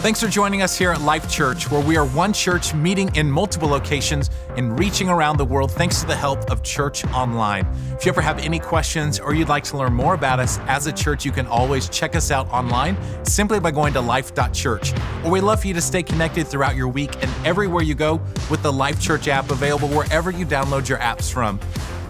Thanks for joining us here at Life Church, where we are one church meeting in multiple locations and reaching around the world thanks to the help of Church Online. If you ever have any questions or you'd like to learn more about us as a church, you can always check us out online simply by going to life.church. Or we'd love for you to stay connected throughout your week and everywhere you go with the Life Church app available wherever you download your apps from.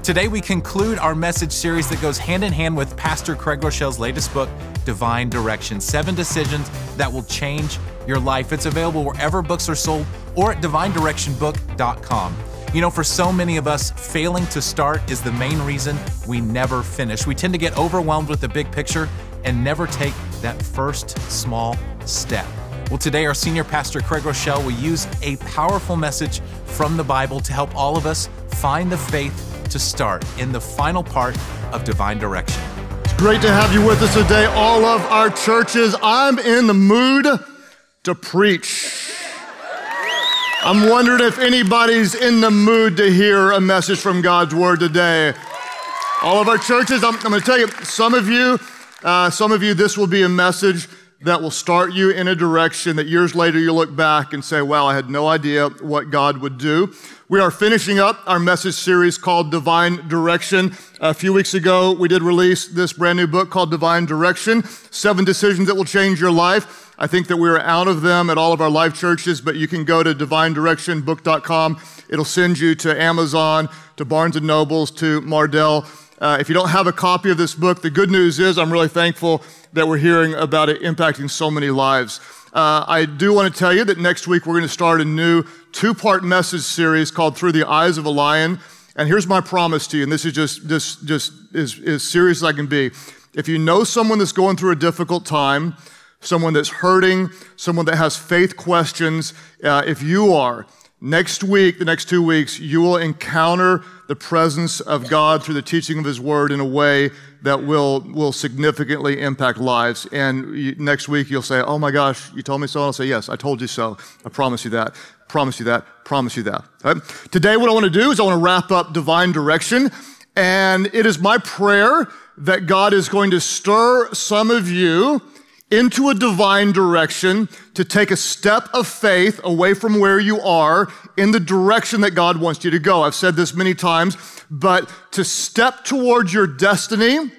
Today, we conclude our message series that goes hand in hand with Pastor Craig Groeschel's latest book, Divine Direction Seven Decisions That Will Change Your Life. It's available wherever books are sold or at divinedirectionbook.com. You know, for so many of us, failing to start is the main reason we never finish. We tend to get overwhelmed with the big picture and never take that first small step. Well, today, our senior pastor, Craig Groeschel, will use a powerful message from the Bible to help all of us find the faith to start in the final part of Divine Direction. It's great to have you with us today, all of our churches. I'm in the mood to preach. I'm wondering if anybody's in the mood to hear a message from God's Word today. All of our churches, I'm, I'm going to tell you, some of you, uh, some of you, this will be a message that will start you in a direction that years later you look back and say, wow, I had no idea what God would do. We are finishing up our message series called Divine Direction. A few weeks ago, we did release this brand new book called Divine Direction Seven Decisions That Will Change Your Life. I think that we are out of them at all of our life churches, but you can go to divinedirectionbook.com. It'll send you to Amazon, to Barnes and Nobles, to Mardel. Uh, if you don't have a copy of this book, the good news is I'm really thankful that we're hearing about it impacting so many lives. Uh, I do want to tell you that next week we're going to start a new two part message series called Through the Eyes of a Lion. And here's my promise to you, and this is just, just, just as, as serious as I can be. If you know someone that's going through a difficult time, someone that's hurting, someone that has faith questions, uh, if you are, next week, the next two weeks, you will encounter the presence of God through the teaching of His Word in a way that will, will significantly impact lives. And you, next week you'll say, Oh my gosh, you told me so. And I'll say, Yes, I told you so. I promise you that. Promise you that. Promise you that. Today, what I want to do is I want to wrap up divine direction. And it is my prayer that God is going to stir some of you into a divine direction to take a step of faith away from where you are in the direction that God wants you to go. I've said this many times, but to step towards your destiny,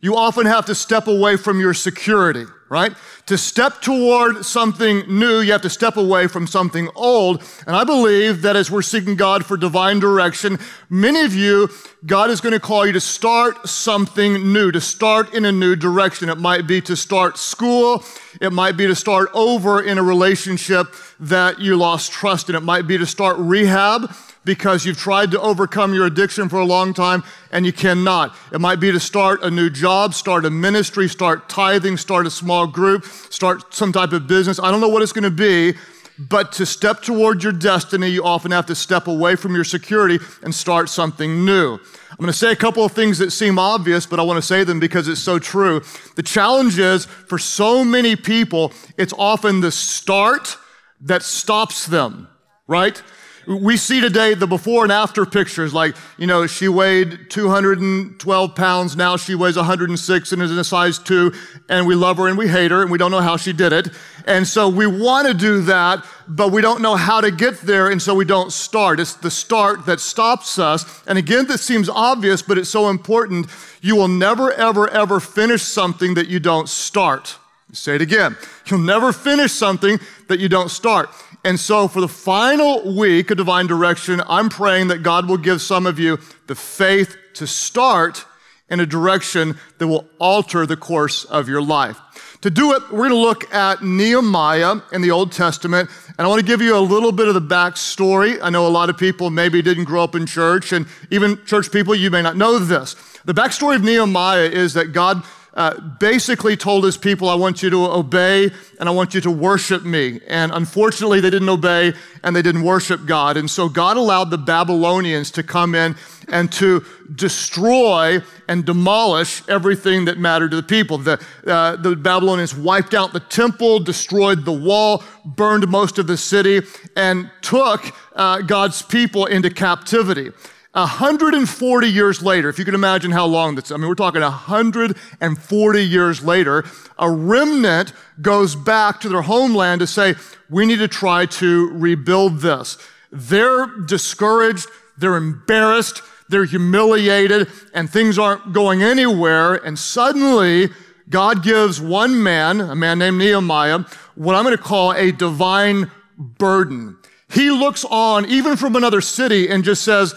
you often have to step away from your security, right? To step toward something new, you have to step away from something old. And I believe that as we're seeking God for divine direction, many of you, God is going to call you to start something new, to start in a new direction. It might be to start school. It might be to start over in a relationship that you lost trust in. It might be to start rehab because you've tried to overcome your addiction for a long time and you cannot. It might be to start a new job, start a ministry, start tithing, start a small group, start some type of business. I don't know what it's going to be, but to step toward your destiny, you often have to step away from your security and start something new. I'm going to say a couple of things that seem obvious, but I want to say them because it's so true. The challenge is for so many people, it's often the start that stops them, right? We see today the before and after pictures, like, you know, she weighed 212 pounds, now she weighs 106 and is in a size two, and we love her and we hate her, and we don't know how she did it. And so we want to do that, but we don't know how to get there, and so we don't start. It's the start that stops us. And again, this seems obvious, but it's so important. You will never, ever, ever finish something that you don't start. Say it again. You'll never finish something that you don't start. And so, for the final week of divine direction, I'm praying that God will give some of you the faith to start in a direction that will alter the course of your life. To do it, we're going to look at Nehemiah in the Old Testament, and I want to give you a little bit of the backstory. I know a lot of people maybe didn't grow up in church, and even church people, you may not know this. The backstory of Nehemiah is that God uh, basically told his people, I want you to obey and I want you to worship me. And unfortunately, they didn't obey and they didn't worship God. And so God allowed the Babylonians to come in and to destroy and demolish everything that mattered to the people. The, uh, the Babylonians wiped out the temple, destroyed the wall, burned most of the city, and took uh, God's people into captivity. 140 years later, if you can imagine how long that's, I mean, we're talking 140 years later, a remnant goes back to their homeland to say, we need to try to rebuild this. They're discouraged, they're embarrassed, they're humiliated, and things aren't going anywhere. And suddenly, God gives one man, a man named Nehemiah, what I'm going to call a divine burden. He looks on, even from another city, and just says,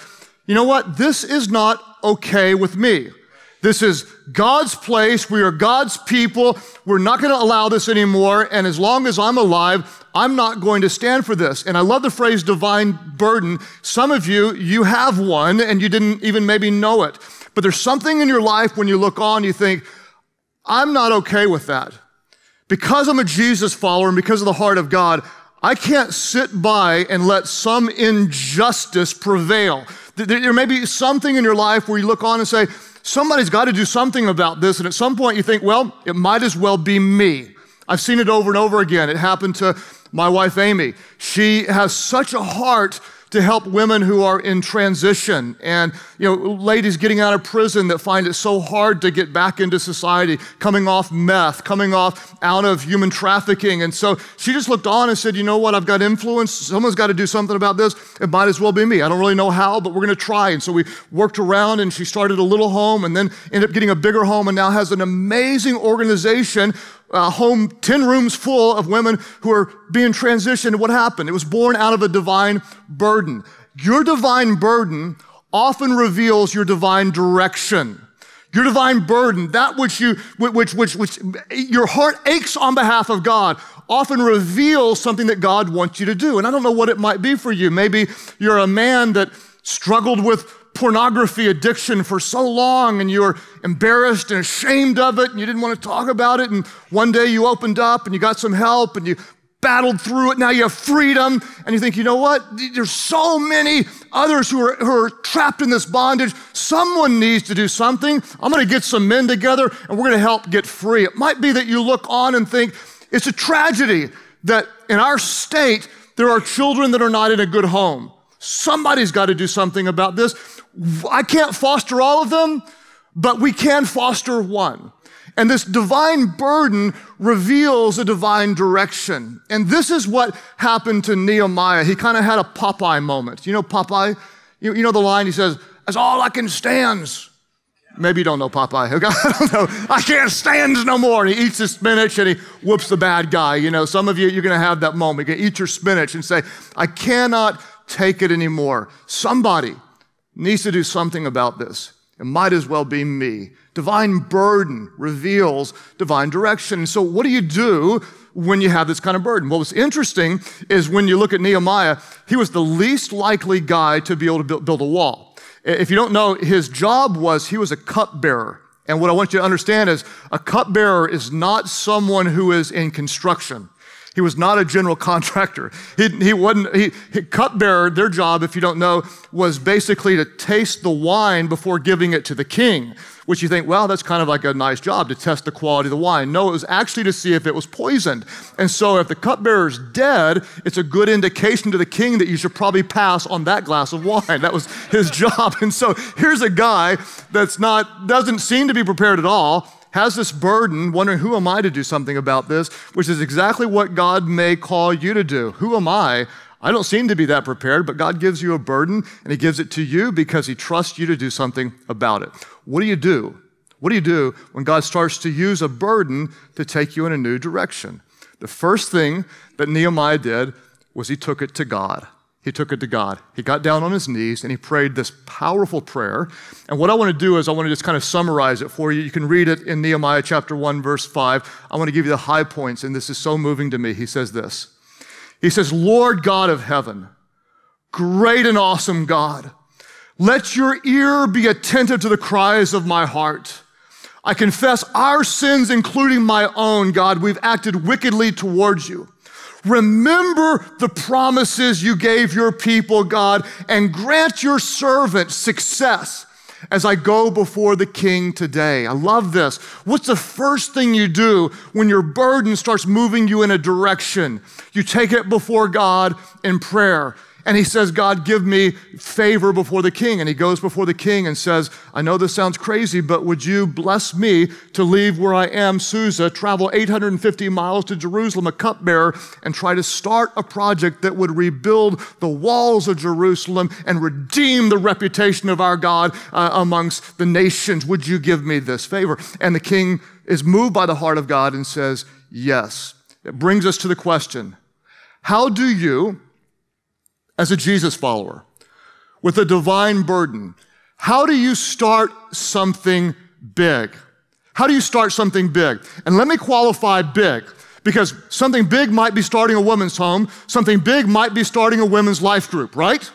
you know what? This is not okay with me. This is God's place. We are God's people. We're not going to allow this anymore. And as long as I'm alive, I'm not going to stand for this. And I love the phrase divine burden. Some of you, you have one and you didn't even maybe know it. But there's something in your life when you look on, you think, I'm not okay with that. Because I'm a Jesus follower and because of the heart of God, I can't sit by and let some injustice prevail. There may be something in your life where you look on and say, somebody's got to do something about this. And at some point you think, well, it might as well be me. I've seen it over and over again. It happened to my wife, Amy. She has such a heart to help women who are in transition. And you know ladies getting out of prison that find it so hard to get back into society coming off meth coming off out of human trafficking. And so she just looked on and said you know what? I've got influence. Someone's got to do something about this. It might as well be me. I don't really know how but we're going to try. And so we worked around and she started a little home and then ended up getting a bigger home and now has an amazing organization home 10 rooms full of women who are being transitioned. What happened? It was born out of a divine burden. Your divine burden often reveals your divine direction. Your divine burden, that which you, which, which, which, your heart aches on behalf of God, often reveals something that God wants you to do. And I don't know what it might be for you. Maybe you're a man that struggled with pornography addiction for so long and you were embarrassed and ashamed of it and you didn't want to talk about it. And one day you opened up and you got some help and you battled through it. Now you have freedom. And you think, you know what? There's so many others who are, who are trapped in this bondage. Someone needs to do something. I'm going to get some men together and we're going to help get free. It might be that you look on and think, it's a tragedy that in our state, there are children that are not in a good home. Somebody's got to do something about this. I can't foster all of them, but we can foster one. And this divine burden reveals a divine direction. And this is what happened to Nehemiah. He kind of had a Popeye moment. You know Popeye? You, you know the line he says, That's all I can stands. Maybe you don't know Popeye. I don't know. I can't stand no more. And he eats his spinach and he whoops the bad guy. You know, some of you, you're going to have that moment. You can eat your spinach and say, I cannot take it anymore. Somebody needs to do something about this. It might as well be me. Divine burden reveals divine direction. So, what do you do when you have this kind of burden? Well, what's interesting is when you look at Nehemiah, he was the least likely guy to be able to build a wall. If you don't know, his job was he was a cupbearer. And what I want you to understand is a cupbearer is not someone who is in construction. He was not a general contractor. He, he wasn't, he, he, cupbearer, their job, if you don't know, was basically to taste the wine before giving it to the king, which you think, well, that's kind of like a nice job to test the quality of the wine. No, it was actually to see if it was poisoned. And so if the cupbearer's dead, it's a good indication to the king that you should probably pass on that glass of wine. That was his job. And so here's a guy that's not, doesn't seem to be prepared at all has this burden, wondering, who am I to do something about this? Which is exactly what God may call you to do. Who am I? I don't seem to be that prepared, but God gives you a burden and He gives it to you because He trusts you to do something about it. What do you do? What do you do when God starts to use a burden to take you in a new direction? The first thing that Nehemiah did was he took it to God he took it to God. He got down on his knees and he prayed this powerful prayer. And what I want to do is I want to just kind of summarize it for you. You can read it in Nehemiah chapter 1, verse 5. I want to give you the high points, and this is so moving to me. He says this He says, Lord God of heaven, great and awesome God, let your ear be attentive to the cries of my heart. I confess our sins, including my own, God. We've acted wickedly towards you. Remember the promises you gave your people, God, and grant your servant success as I go before the king today. I love this. What's the first thing you do when your burden starts moving you in a direction? You take it before God in prayer. And he says, God, give me favor before the king. And he goes before the king and says, I know this sounds crazy, but would you bless me to leave where I am, Susa, travel 850 miles to Jerusalem, a cupbearer, and try to start a project that would rebuild the walls of Jerusalem and redeem the reputation of our God uh, amongst the nations? Would you give me this favor? And the king is moved by the heart of God and says, Yes. It brings us to the question How do you, as a Jesus follower with a divine burden, how do you start something big? How do you start something big? And let me qualify big because something big might be starting a women's home, something big might be starting a women's life group, right?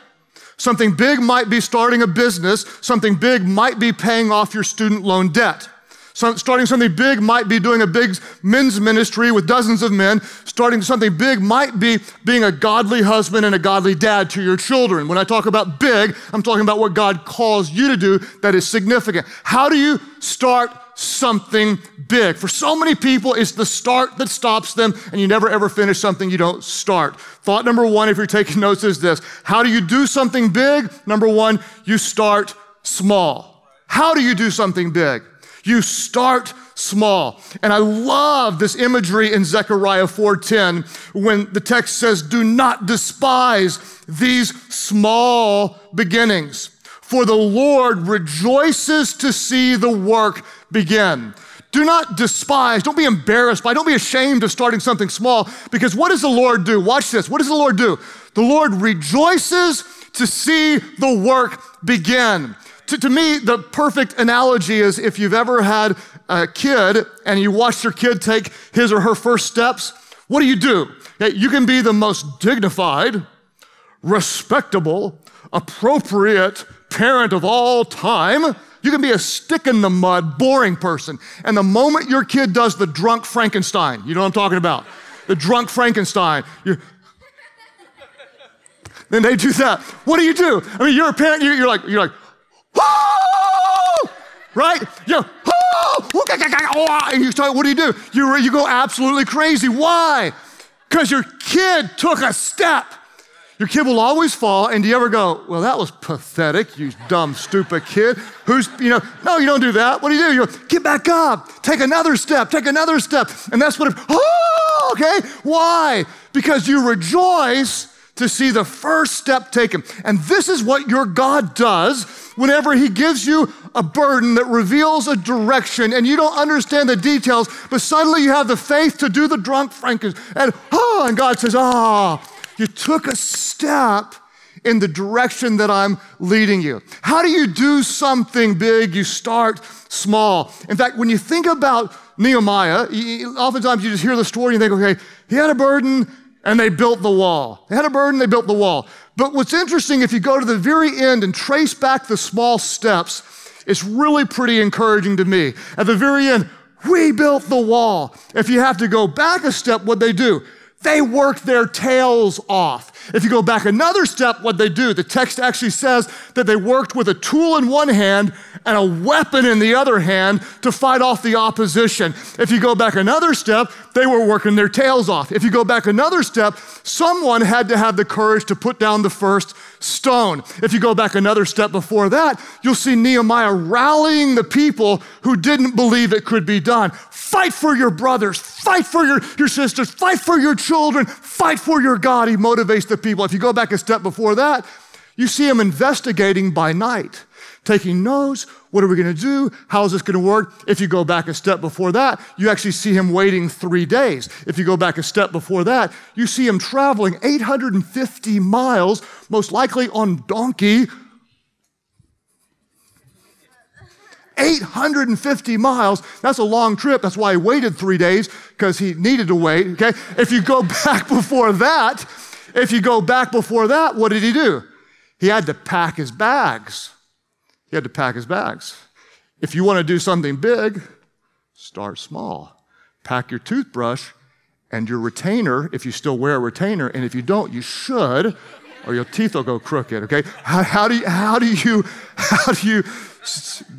Something big might be starting a business, something big might be paying off your student loan debt. So starting something big might be doing a big men's ministry with dozens of men. Starting something big might be being a godly husband and a godly dad to your children. When I talk about big, I'm talking about what God calls you to do that is significant. How do you start something big? For so many people, it's the start that stops them, and you never ever finish something you don't start. Thought number one, if you're taking notes, is this How do you do something big? Number one, you start small. How do you do something big? You start small. And I love this imagery in Zechariah 4:10 when the text says, "Do not despise these small beginnings, for the Lord rejoices to see the work begin." Do not despise, don't be embarrassed by, don't be ashamed of starting something small because what does the Lord do? Watch this. What does the Lord do? The Lord rejoices to see the work begin. To, to me, the perfect analogy is if you've ever had a kid and you watched your kid take his or her first steps, what do you do? You can be the most dignified, respectable, appropriate parent of all time. You can be a stick in the mud, boring person. And the moment your kid does the drunk Frankenstein, you know what I'm talking about? The drunk Frankenstein, you then they do that. What do you do? I mean, you're a parent, you're, you're like, you're like, right? Oh, you, and you start, what do you do? You, you go absolutely crazy. Why? Because your kid took a step. Your kid will always fall, and do you ever go, well, that was pathetic, you dumb, stupid kid? Who's, you know, no, you don't do that. What do you do? You go, get back up, take another step, take another step. And that's what, it, oh, okay. Why? Because you rejoice to see the first step taken. And this is what your God does whenever He gives you a burden that reveals a direction and you don't understand the details, but suddenly you have the faith to do the drunk Frankenstein. And oh, and God says, ah, oh, you took a step in the direction that I'm leading you. How do you do something big? You start small. In fact, when you think about Nehemiah, oftentimes you just hear the story and think, okay, he had a burden, and they built the wall. They had a burden, they built the wall. But what's interesting, if you go to the very end and trace back the small steps, it's really pretty encouraging to me. At the very end, we built the wall. If you have to go back a step, what they do? They work their tails off. If you go back another step, what they do, the text actually says that they worked with a tool in one hand and a weapon in the other hand to fight off the opposition. If you go back another step, they were working their tails off. If you go back another step, someone had to have the courage to put down the first stone. If you go back another step before that, you'll see Nehemiah rallying the people who didn't believe it could be done. Fight for your brothers, fight for your, your sisters, fight for your children, fight for your God. He motivates the people. If you go back a step before that, you see him investigating by night, taking notes. What are we going to do? How is this going to work? If you go back a step before that, you actually see him waiting three days. If you go back a step before that, you see him traveling 850 miles, most likely on donkey, 850 miles. That's a long trip. That's why he waited three days, because he needed to wait. Okay? If you go back before that, if you go back before that, what did he do? He had to pack his bags. He had to pack his bags. If you want to do something big, start small. Pack your toothbrush and your retainer, if you still wear a retainer, and if you don't, you should, or your teeth will go crooked, okay? How, how do you, how do you, how do you,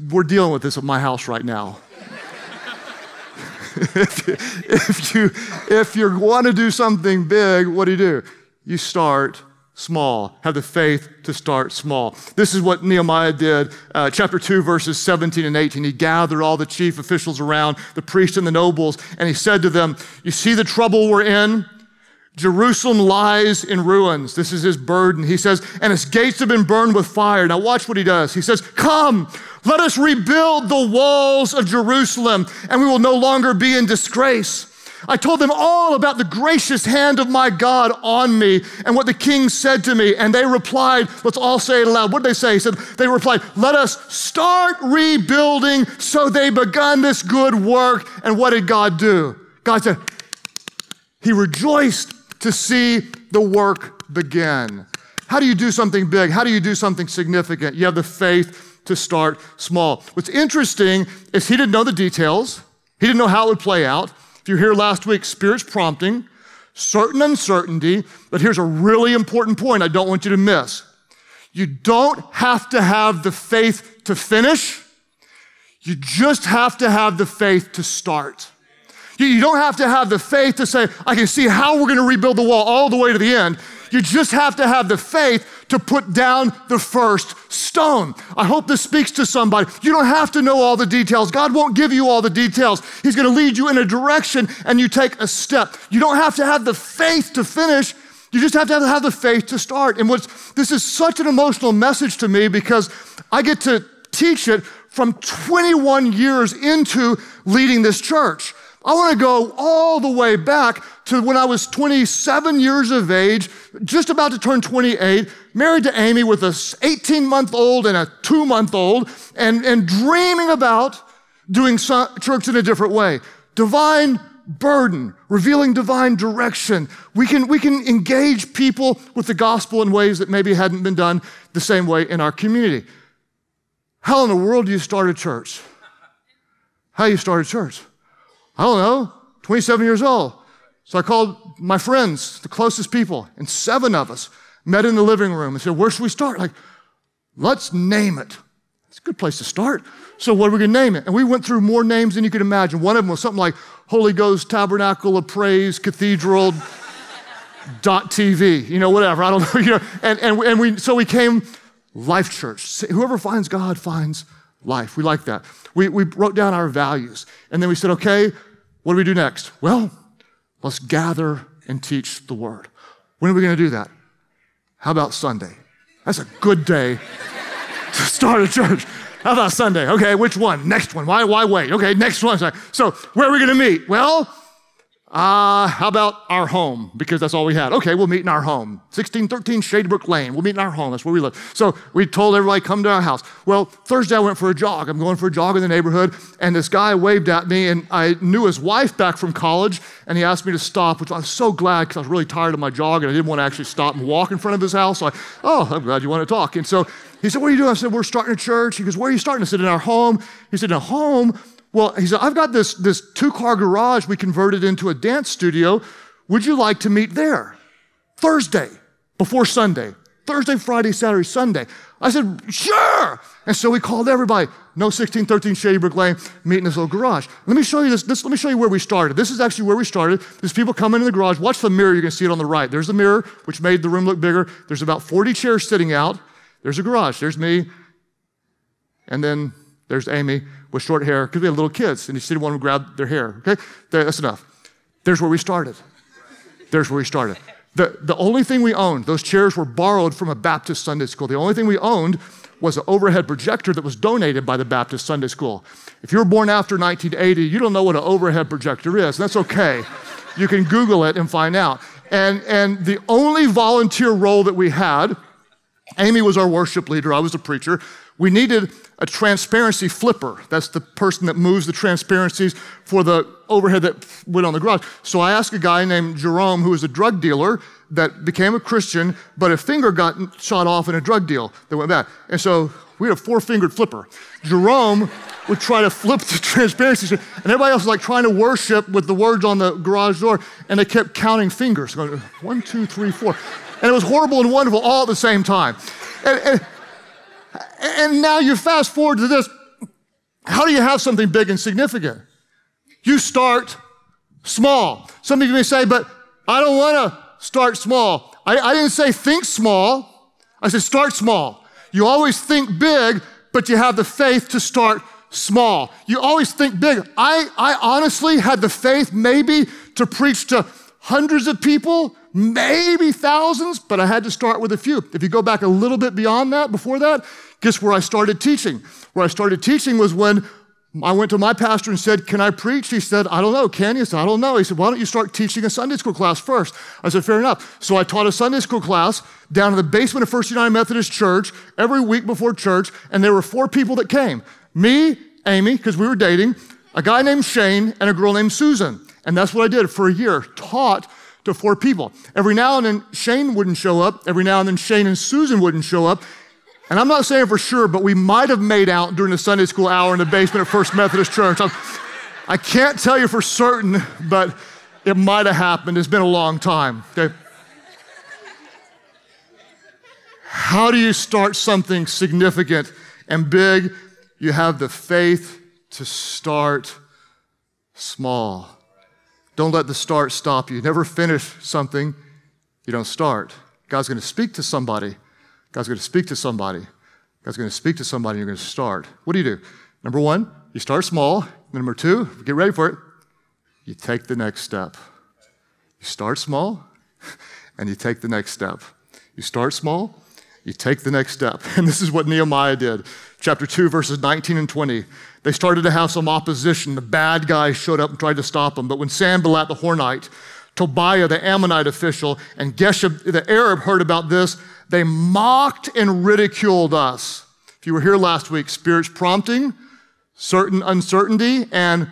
we're dealing with this at my house right now. if, if, you if you want to do something big, what do you do? You start small. Have the faith to start small. This is what Nehemiah did. Uh, chapter 2, verses 17 and 18. He gathered all the chief officials around, the priests and the nobles, and he said to them, You see the trouble we're in? Jerusalem lies in ruins. This is his burden. He says, and its gates have been burned with fire. Now, watch what he does. He says, Come, let us rebuild the walls of Jerusalem, and we will no longer be in disgrace. I told them all about the gracious hand of my God on me and what the king said to me. And they replied, let's all say it aloud. What did they say? He said, they replied, let us start rebuilding. So they begun this good work. And what did God do? God said, He rejoiced to see the work begin. How do you do something big? How do you do something significant? You have the faith to start small. What's interesting is he didn't know the details, he didn't know how it would play out. If you're here last week, Spirit's prompting, certain uncertainty, but here's a really important point I don't want you to miss. You don't have to have the faith to finish, you just have to have the faith to start. You don't have to have the faith to say, I can see how we're going to rebuild the wall all the way to the end. You just have to have the faith to put down the first stone. I hope this speaks to somebody. You don't have to know all the details. God won't give you all the details. He's going to lead you in a direction and you take a step. You don't have to have the faith to finish. You just have to have the faith to start. And what's, this is such an emotional message to me because I get to teach it from 21 years into leading this church. I want to go all the way back to when I was 27 years of age, just about to turn 28, married to Amy with a 18 month old and a two month old, and, and dreaming about doing church in a different way. Divine burden, revealing divine direction. We can, we can engage people with the gospel in ways that maybe hadn't been done the same way in our community. How in the world do you start a church? How you start a church? I don't know, 27 years old. So I called my friends, the closest people, and seven of us met in the living room and said, Where should we start? Like, let's name it. It's a good place to start. So, what are we going to name it? And we went through more names than you could imagine. One of them was something like Holy Ghost Tabernacle of Praise Cathedral dot TV, you know, whatever. I don't know, you know. And, and, and we, so we came Life Church. Whoever finds God finds life. We like that. We, we wrote down our values. And then we said, okay, what do we do next? Well, let's gather and teach the word. When are we going to do that? How about Sunday? That's a good day to start a church. How about Sunday? Okay, which one? Next one. Why, why wait? Okay, next one. So, where are we going to meet? Well, uh, how about our home? Because that's all we had. Okay, we'll meet in our home. 1613 Shadybrook Lane. We'll meet in our home. That's where we live. So we told everybody, come to our house. Well, Thursday I went for a jog. I'm going for a jog in the neighborhood, and this guy waved at me, and I knew his wife back from college, and he asked me to stop, which I was so glad because I was really tired of my jog, and I didn't want to actually stop and walk in front of his house. So I, oh, I'm glad you want to talk. And so he said, what are you doing? I said, we're starting a church. He goes, where are you starting? I said, in our home. He said, in a home? Well, he said, I've got this, this two car garage we converted into a dance studio. Would you like to meet there? Thursday, before Sunday. Thursday, Friday, Saturday, Sunday. I said, sure. And so we called everybody. No 1613 Shady Brook Lane, meet in this little garage. Let me show you this, this. Let me show you where we started. This is actually where we started. There's people coming in the garage. Watch the mirror. You can see it on the right. There's the mirror, which made the room look bigger. There's about 40 chairs sitting out. There's a garage. There's me. And then there's Amy with short hair because we had little kids and you didn't want to grab their hair. Okay, there, that's enough. There's where we started. There's where we started. The, the only thing we owned, those chairs were borrowed from a Baptist Sunday school. The only thing we owned was an overhead projector that was donated by the Baptist Sunday school. If you were born after 1980, you don't know what an overhead projector is. That's okay. You can Google it and find out. And, and the only volunteer role that we had, Amy was our worship leader, I was the preacher. We needed a transparency flipper. That's the person that moves the transparencies for the overhead that went on the garage. So I asked a guy named Jerome, who was a drug dealer that became a Christian, but a finger got shot off in a drug deal that went bad. And so we had a four fingered flipper. Jerome would try to flip the transparency, and everybody else was like trying to worship with the words on the garage door, and they kept counting fingers, going one, two, three, four. And it was horrible and wonderful all at the same time. And, and and now you fast forward to this. How do you have something big and significant? You start small. Some of you may say, but I don't want to start small. I, I didn't say think small. I said start small. You always think big, but you have the faith to start small. You always think big. I, I honestly had the faith maybe to preach to hundreds of people, maybe thousands, but I had to start with a few. If you go back a little bit beyond that, before that, guess where I started teaching? Where I started teaching was when I went to my pastor and said, Can I preach? He said, I don't know. Can you? I said, I don't know. He said, Why don't you start teaching a Sunday school class first? I said, Fair enough. So I taught a Sunday school class down in the basement of First United Methodist Church every week before church, and there were four people that came me, Amy, because we were dating, a guy named Shane, and a girl named Susan. And that's what I did for a year, taught to four people. Every now and then Shane wouldn't show up. Every now and then Shane and Susan wouldn't show up. And I'm not saying for sure, but we might have made out during the Sunday school hour in the basement of First Methodist Church. I'm, I can not tell you for certain, but it might have happened. It's been a long time. Okay? How do you start something significant and big? You have the faith to start small. Don't let the start stop you. Never finish something you don't start. God's going to speak to somebody. God's going to speak to somebody. God's going to speak to somebody, and you're going to start. What do you do? Number one, you start small. Number two, get ready for it. You take the next step. You start small, and you take the next step. You start small, you take the next step. And this is what Nehemiah did. Chapter 2, verses 19 and 20. They started to have some opposition. The bad guys showed up and tried to stop them. But when Sanballat the Horonite, Tobiah the Ammonite official, and Geshem the Arab heard about this, they mocked and ridiculed us. If you were here last week, spirits prompting, certain uncertainty, and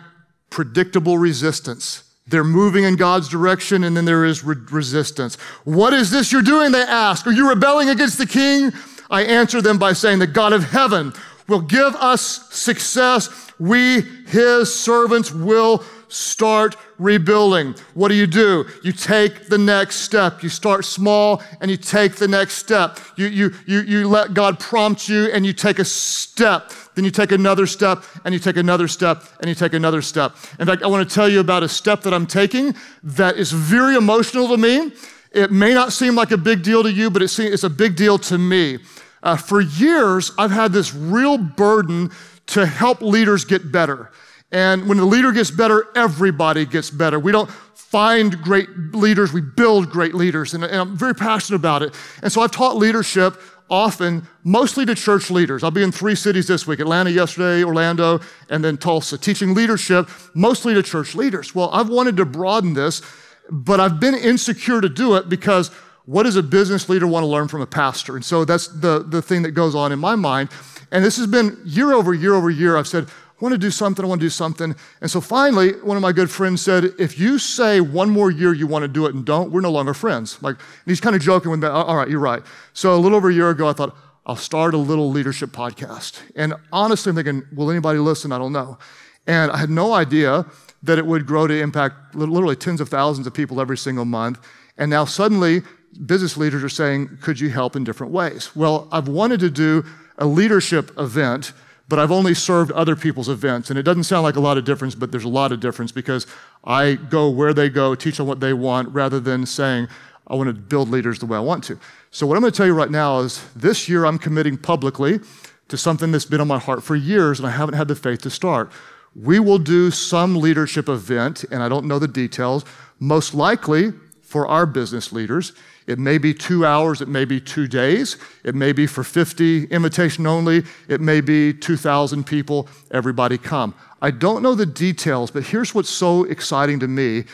predictable resistance. They're moving in God's direction, and then there is re- resistance. What is this you're doing? They ask. Are you rebelling against the king? I answer them by saying, The God of heaven will give us success. We, his servants, will start rebuilding. What do you do? You take the next step. You start small and you take the next step. You, you, you, you let God prompt you and you take a step. Then you take another step and you take another step and you take another step. In fact, I want to tell you about a step that I'm taking that is very emotional to me. It may not seem like a big deal to you, but it's a big deal to me. Uh, for years, I've had this real burden to help leaders get better. And when the leader gets better, everybody gets better. We don't find great leaders, we build great leaders. And, I'm very passionate about it. And so I've taught leadership often, mostly to church leaders. I'll be in three cities this week Atlanta yesterday, Orlando, and then Tulsa, teaching leadership mostly to church leaders. Well, I've wanted to broaden this, but I've been insecure to do it because what does a business leader want to learn from a pastor? And so that's the, the thing that goes on in my mind. And this has been year over year over year. I've said, want to do something, I want to do something. And so finally, one of my good friends said, if you say one more year you want to do it and don't, we're no longer friends. Like, and he's kind of joking with me, all right, you're right. So a little over a year ago, I thought, I'll start a little leadership podcast. And honestly, I'm thinking, will anybody listen? I don't know. And I had no idea that it would grow to impact literally tens of thousands of people every single month. And now suddenly, business leaders are saying, could you help in different ways? Well, I've wanted to do a leadership event but I've only served other people's events. And it doesn't sound like a lot of difference, but there's a lot of difference because I go where they go, teach them what they want, rather than saying, I want to build leaders the way I want to. So, what I'm going to tell you right now is this year I'm committing publicly to something that's been on my heart for years, and I haven't had the faith to start. We will do some leadership event, and I don't know the details, most likely for our business leaders. It may be two hours, it may be two days, it may be for 50 invitation only, it may be 2,000 people, everybody come. I don't know the details, but here's what's so exciting to me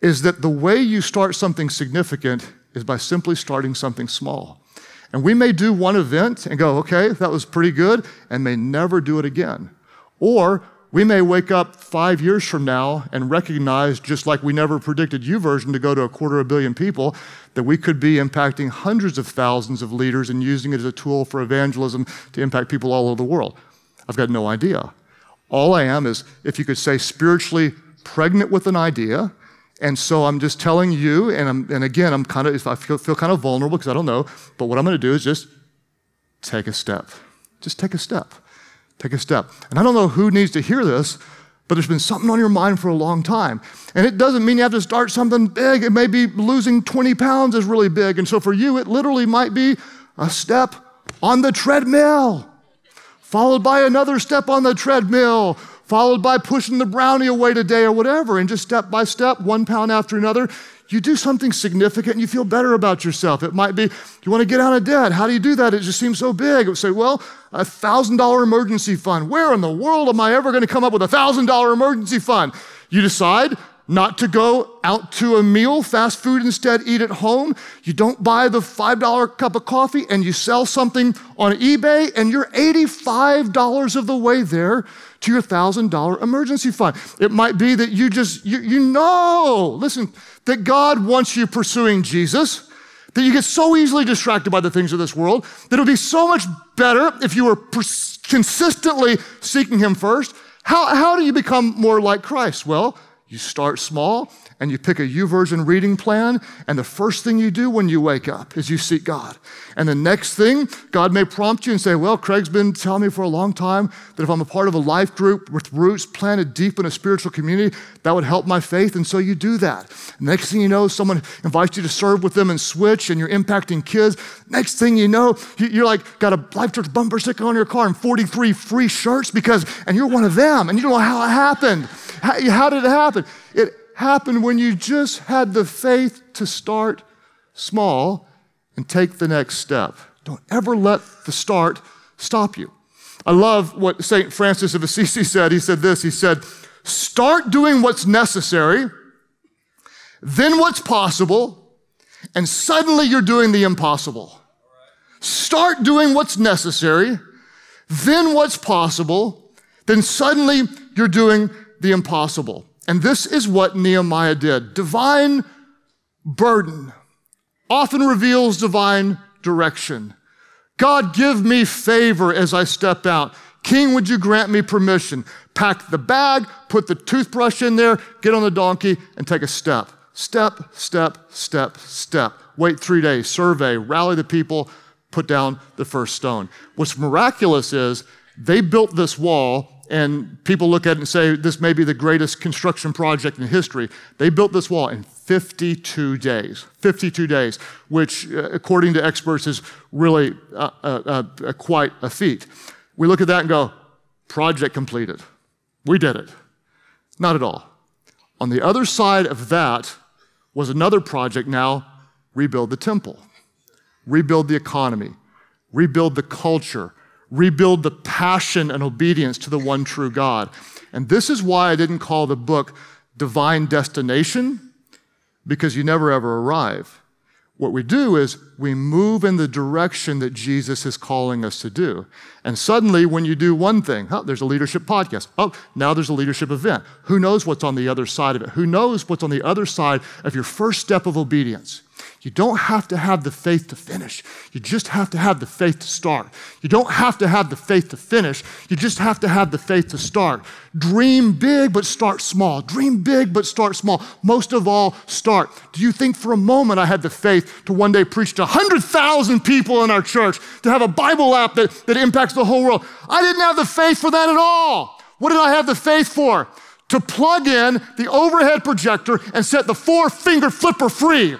is that the way you start something significant is by simply starting something small. And we may do one event and go, okay, that was pretty good, and may never do it again. Or we may wake up five years from now and recognize, just like we never predicted YouVersion to go to a quarter of a billion people, that we could be impacting hundreds of thousands of leaders and using it as a tool for evangelism to impact people all over the world. I've got no idea. All I am is, if you could say, spiritually pregnant with an idea. And so I'm just telling you, and, I'm, and again, I'm kind of, I feel, feel kind of vulnerable because I don't know, but what I'm going to do is just take a step. Just take a step. Take a step. And I don't know who needs to hear this, but there's been something on your mind for a long time. And it doesn't mean you have to start something big. It may be losing 20 pounds is really big. And so for you, it literally might be a step on the treadmill, followed by another step on the treadmill, followed by pushing the brownie away today or whatever. And just step by step, one pound after another, you do something significant and you feel better about yourself. It might be, you want to get out of debt. How do you do that? It just seems so big. It would say, well, a $1,000 emergency fund. Where in the world am I ever going to come up with a $1,000 emergency fund? You decide not to go out to a meal, fast food instead, eat at home. You don't buy the $5 cup of coffee and you sell something on eBay and you're $85 of the way there to your $1,000 emergency fund. It might be that you just, you, you know, listen, that God wants you pursuing Jesus, that you get so easily distracted by the things of this world, that it would be so much better if you were pers- consistently seeking Him first. How, how do you become more like Christ? Well, you start small and you pick a YouVersion reading plan, and the first thing you do when you wake up is you seek God. And the next thing, God may prompt you and say, Well, Craig's been telling me for a long time that if I'm a part of a life group with roots planted deep in a spiritual community, that would help my faith. And so you do that. Next thing you know, someone invites you to serve with them and switch, and you're impacting kids. Next thing you know, you're like, got a Life Church bumper sticker on your car and 43 free shirts because, and you're one of them, and you don't know how it happened. How, how did it happen? It happened when you just had the faith to start small and take the next step. Don't ever let the start stop you. I love what St. Francis of Assisi said. He said this He said, Start doing what's necessary, then what's possible, and suddenly you're doing the impossible. Start doing what's necessary, then what's possible, then suddenly you're doing the impossible. And this is what Nehemiah did. Divine burden often reveals divine direction. God, give me favor as I step out. King, would you grant me permission? Pack the bag, put the toothbrush in there, get on the donkey, and take a step. Step, step, step, step. Wait three days, survey, rally the people, put down the first stone. What's miraculous is they built this wall and people look at it and say this may be the greatest construction project in history. They built this wall in 52 days. 52 days, which, uh, according to experts, is really uh, uh, uh, quite a feat. We look at that and go, project completed. We did it. Not at all. On the other side of that was another project now rebuild the temple, rebuild the economy, rebuild the culture, rebuild the passion and obedience to the one true God. And this is why I didn't call the book Divine Destination, because you never ever arrive. What we do is we move in the direction that Jesus is calling us to do. And suddenly, when you do one thing, oh, there's a leadership podcast. Oh, now there's a leadership event. Who knows what's on the other side of it? Who knows what's on the other side of your first step of obedience? You don't have to have the faith to finish. You just have to have the faith to start. You don't have to have the faith to finish. You just have to have the faith to start. Dream big, but start small. Dream big, but start small. Most of all, start. Do you think for a moment I had the faith to one day preach to 100,000 people in our church, to have a Bible app that, that impacts the whole world? I didn't have the faith for that at all. What did I have the faith for? To plug in the overhead projector and set the four finger flipper free.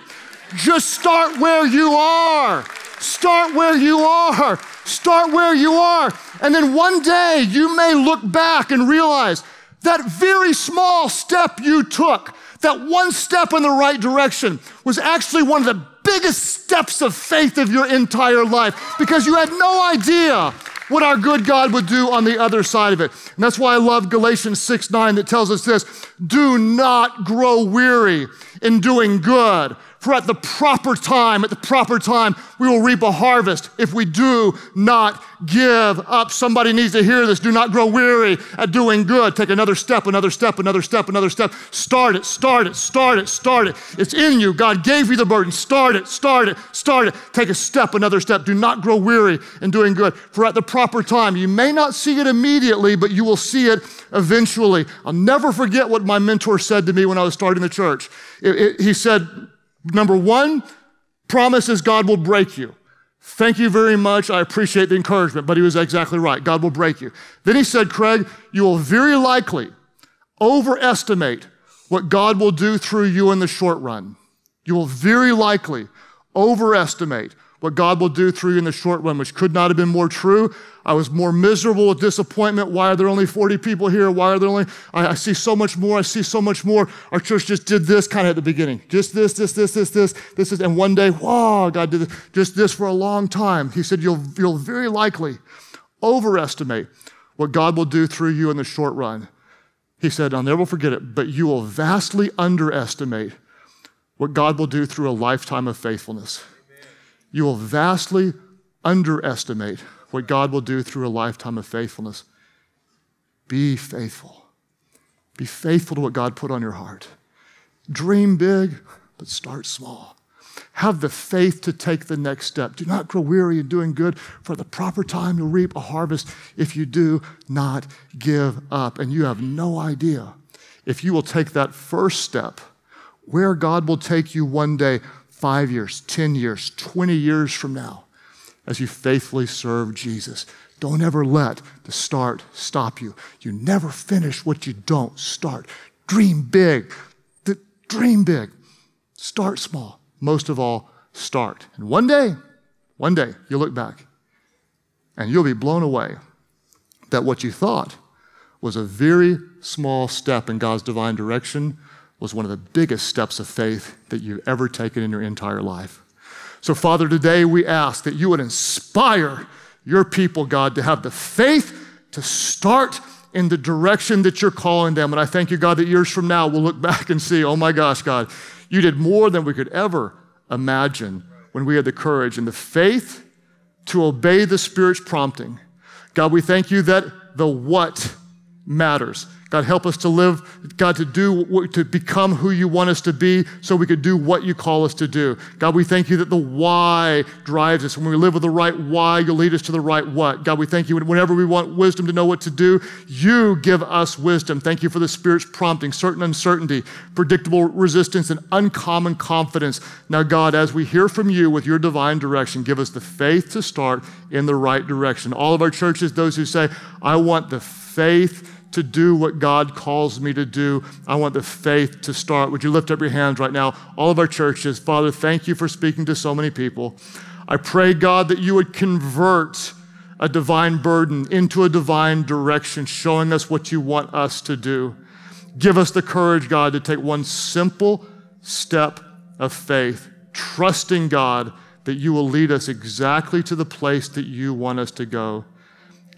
Just start where you are. Start where you are. Start where you are. And then one day you may look back and realize that very small step you took, that one step in the right direction, was actually one of the biggest steps of faith of your entire life because you had no idea what our good God would do on the other side of it. And that's why I love Galatians 6 9 that tells us this do not grow weary in doing good. At the proper time, at the proper time, we will reap a harvest if we do not give up. Somebody needs to hear this. Do not grow weary at doing good. Take another step, another step, another step, another step. Start it, start it, start it, start it. It's in you. God gave you the burden. Start it, start it, start it. Take a step, another step. Do not grow weary in doing good. For at the proper time, you may not see it immediately, but you will see it eventually. I'll never forget what my mentor said to me when I was starting the church. It, it, he said, Number one, promises God will break you. Thank you very much. I appreciate the encouragement, but he was exactly right. God will break you. Then he said, Craig, you will very likely overestimate what God will do through you in the short run. You will very likely overestimate what God will do through you in the short run, which could not have been more true. I was more miserable with disappointment. Why are there only 40 people here? Why are there only, I, I, see so much more. I see so much more. Our church just did this kind of at the beginning. Just this, this, this, this, this, this is, and one day, wow, God did this, just this for a long time. He said, you'll, you'll very likely overestimate what God will do through you in the short run. He said, I'll never forget it, but you will vastly underestimate what God will do through a lifetime of faithfulness. You will vastly underestimate what God will do through a lifetime of faithfulness. Be faithful. Be faithful to what God put on your heart. Dream big, but start small. Have the faith to take the next step. Do not grow weary in doing good, for the proper time you'll reap a harvest if you do not give up. And you have no idea if you will take that first step, where God will take you one day, five years, 10 years, 20 years from now, as you faithfully serve Jesus. Don't ever let the start stop you. You never finish what you don't start. Dream big. Dream big. Start small most of all, start. And one day, one day, you'll look back and you'll be blown away that what you thought was a very small step in God's divine direction was one of the biggest steps of faith that you've ever taken in your entire life. So, Father, today we ask that you would inspire your people, God, to have the faith to start in the direction that you're calling them. And I thank you, God, that years from now we'll look back and see, oh my gosh, God, you did more than we could ever imagine when we had the courage and the faith to obey the Spirit's prompting. God, we thank you that the what matters. God, help us to live, God, to do, to become who you want us to be so we could do what you call us to do. God, we thank you that the why drives us. When we live with the right why, you'll lead us to the right what. God, we thank you whenever we want wisdom to know what to do, you give us wisdom. Thank you for the Spirit's prompting, certain uncertainty, predictable resistance, and uncommon confidence. Now, God, as we hear from you with your divine direction, give us the faith to start in the right direction. All of our churches, those who say, I want the faith to do what God calls me to do. I want the faith to start. Would you lift up your hands right now? All of our churches, Father, thank you for speaking to so many people. I pray, God, that you would convert a divine burden into a divine direction, showing us what you want us to do. Give us the courage, God, to take one simple step of faith, trusting, God, that you will lead us exactly to the place that you want us to go.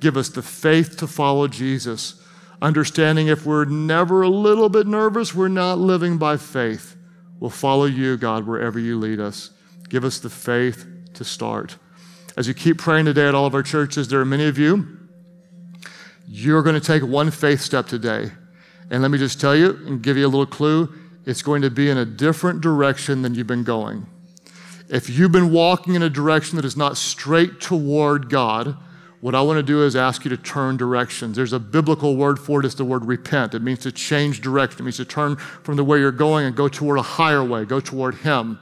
Give us the faith to follow Jesus understanding if we're never a little bit nervous, we're not living by faith. We'll follow you, God, wherever you lead us. Give us the faith to start. As you keep praying today at all of our churches, there are many of you, you're going to take one faith step today. And let me just tell you and give you a little clue it's going to be in a different direction than you've been going. If you've been walking in a direction that is not straight toward God, what I want to do is ask you to turn directions. There's a biblical word for it, it's the word repent. It means to change direction. It means to turn from the way you're going and go toward a higher way, go toward Him.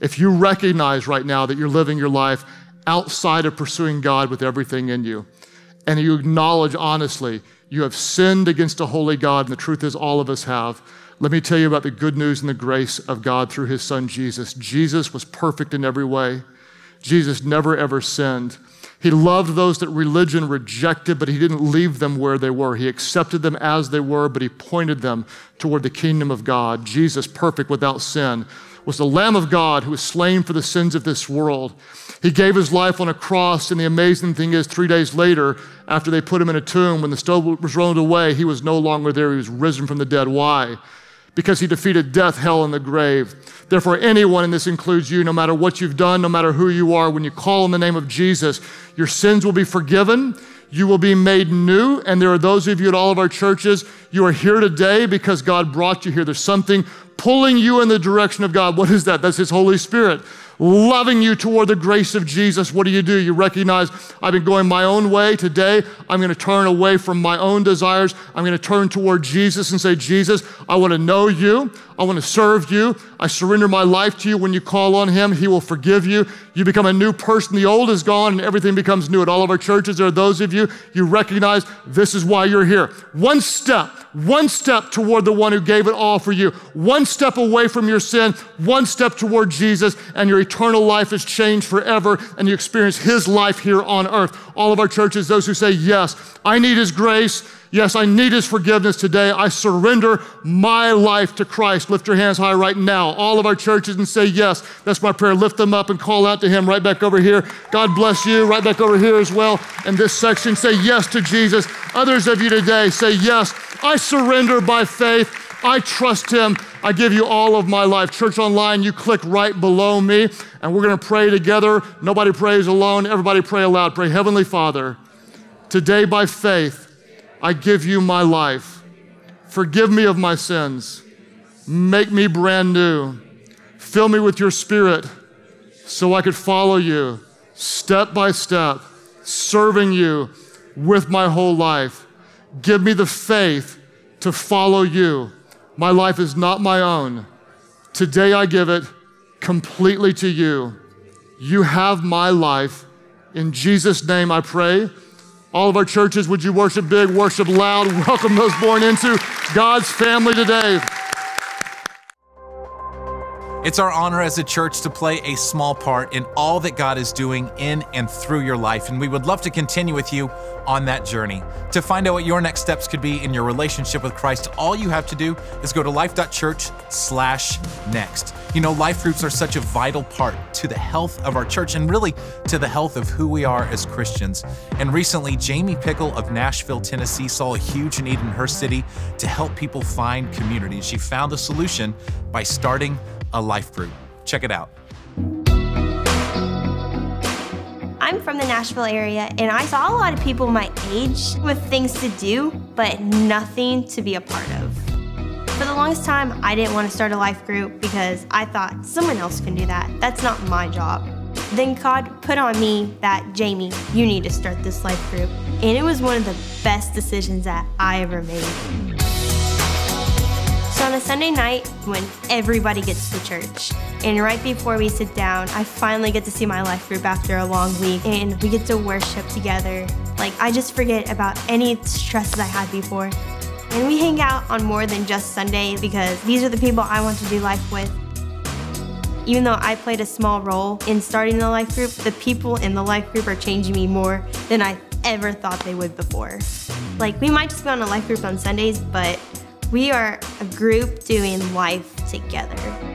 If you recognize right now that you're living your life outside of pursuing God with everything in you, and you acknowledge honestly you have sinned against a holy God, and the truth is all of us have, let me tell you about the good news and the grace of God through His Son Jesus. Jesus was perfect in every way. Jesus never ever sinned. He loved those that religion rejected, but he didn't leave them where they were. He accepted them as they were, but he pointed them toward the kingdom of God. Jesus, perfect without sin, was the Lamb of God who was slain for the sins of this world. He gave his life on a cross, and the amazing thing is, three days later, after they put him in a tomb, when the stone was rolled away, he was no longer there. He was risen from the dead. Why? Because he defeated death, hell, and the grave. Therefore, anyone, and this includes you, no matter what you've done, no matter who you are, when you call on the name of Jesus, your sins will be forgiven. You will be made new. And there are those of you at all of our churches, you are here today because God brought you here. There's something pulling you in the direction of God. What is that? That's His Holy Spirit loving you toward the grace of Jesus, what do you do? You recognize I've been going my own way. Today, I'm going to turn away from my own desires. I'm going to turn toward Jesus and say, Jesus, I want to know you. I want to serve you. I surrender my life to you. When you call on Him, He will forgive you. You become a new person. The old is gone and everything becomes new. At all of our churches, there are those of you, you recognize this is why you're here. One step one step toward the one who gave it all for you, one step away from your sin, one step toward Jesus, and your eternal life is changed forever, and you experience His life here on earth. All of our churches, those who say, Yes, I need His grace. Yes, I need His forgiveness today. I surrender my life to Christ. Lift your hands high right now. All of our churches and say, Yes, that's my prayer. Lift them up and call out to Him right back over here. God bless you. Right back over here as well. In this section, say yes to Jesus. Others of you today say, Yes, I surrender by faith. I trust Him. I give you all of my life. Church Online, you click right below me, and we're going to pray together. Nobody prays alone. Everybody pray aloud. Pray, Heavenly Father, today by faith, I give you my life. Forgive me of my sins. Make me brand new. Fill me with your spirit so I could follow you step by step, serving you with my whole life. Give me the faith to follow you. My life is not my own. Today I give it completely to you. You have my life. In Jesus' name I pray. All of our churches, would you worship big, worship loud, welcome those born into God's family today. It's our honor as a church to play a small part in all that God is doing in and through your life, and we would love to continue with you on that journey. To find out what your next steps could be in your relationship with Christ, all you have to do is go to life.church/next. You know, life groups are such a vital part to the health of our church and really to the health of who we are as Christians. And recently, Jamie Pickle of Nashville, Tennessee saw a huge need in her city to help people find community. And she found a solution by starting a life group. Check it out. I'm from the Nashville area, and I saw a lot of people my age with things to do, but nothing to be a part of. For the longest time, I didn't want to start a life group because I thought someone else can do that. That's not my job. Then God put on me that, Jamie, you need to start this life group. And it was one of the best decisions that I ever made. So on a Sunday night, when everybody gets to church, and right before we sit down, I finally get to see my life group after a long week, and we get to worship together. Like, I just forget about any stresses I had before. And we hang out on more than just Sunday because these are the people I want to do life with. Even though I played a small role in starting the life group, the people in the life group are changing me more than I ever thought they would before. Like, we might just be on a life group on Sundays, but we are a group doing life together.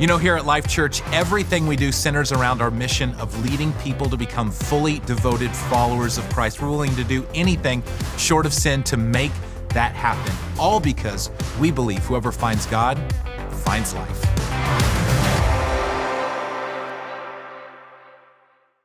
You know, here at Life Church, everything we do centers around our mission of leading people to become fully devoted followers of Christ. We're willing to do anything short of sin to make that happen, all because we believe whoever finds God finds life.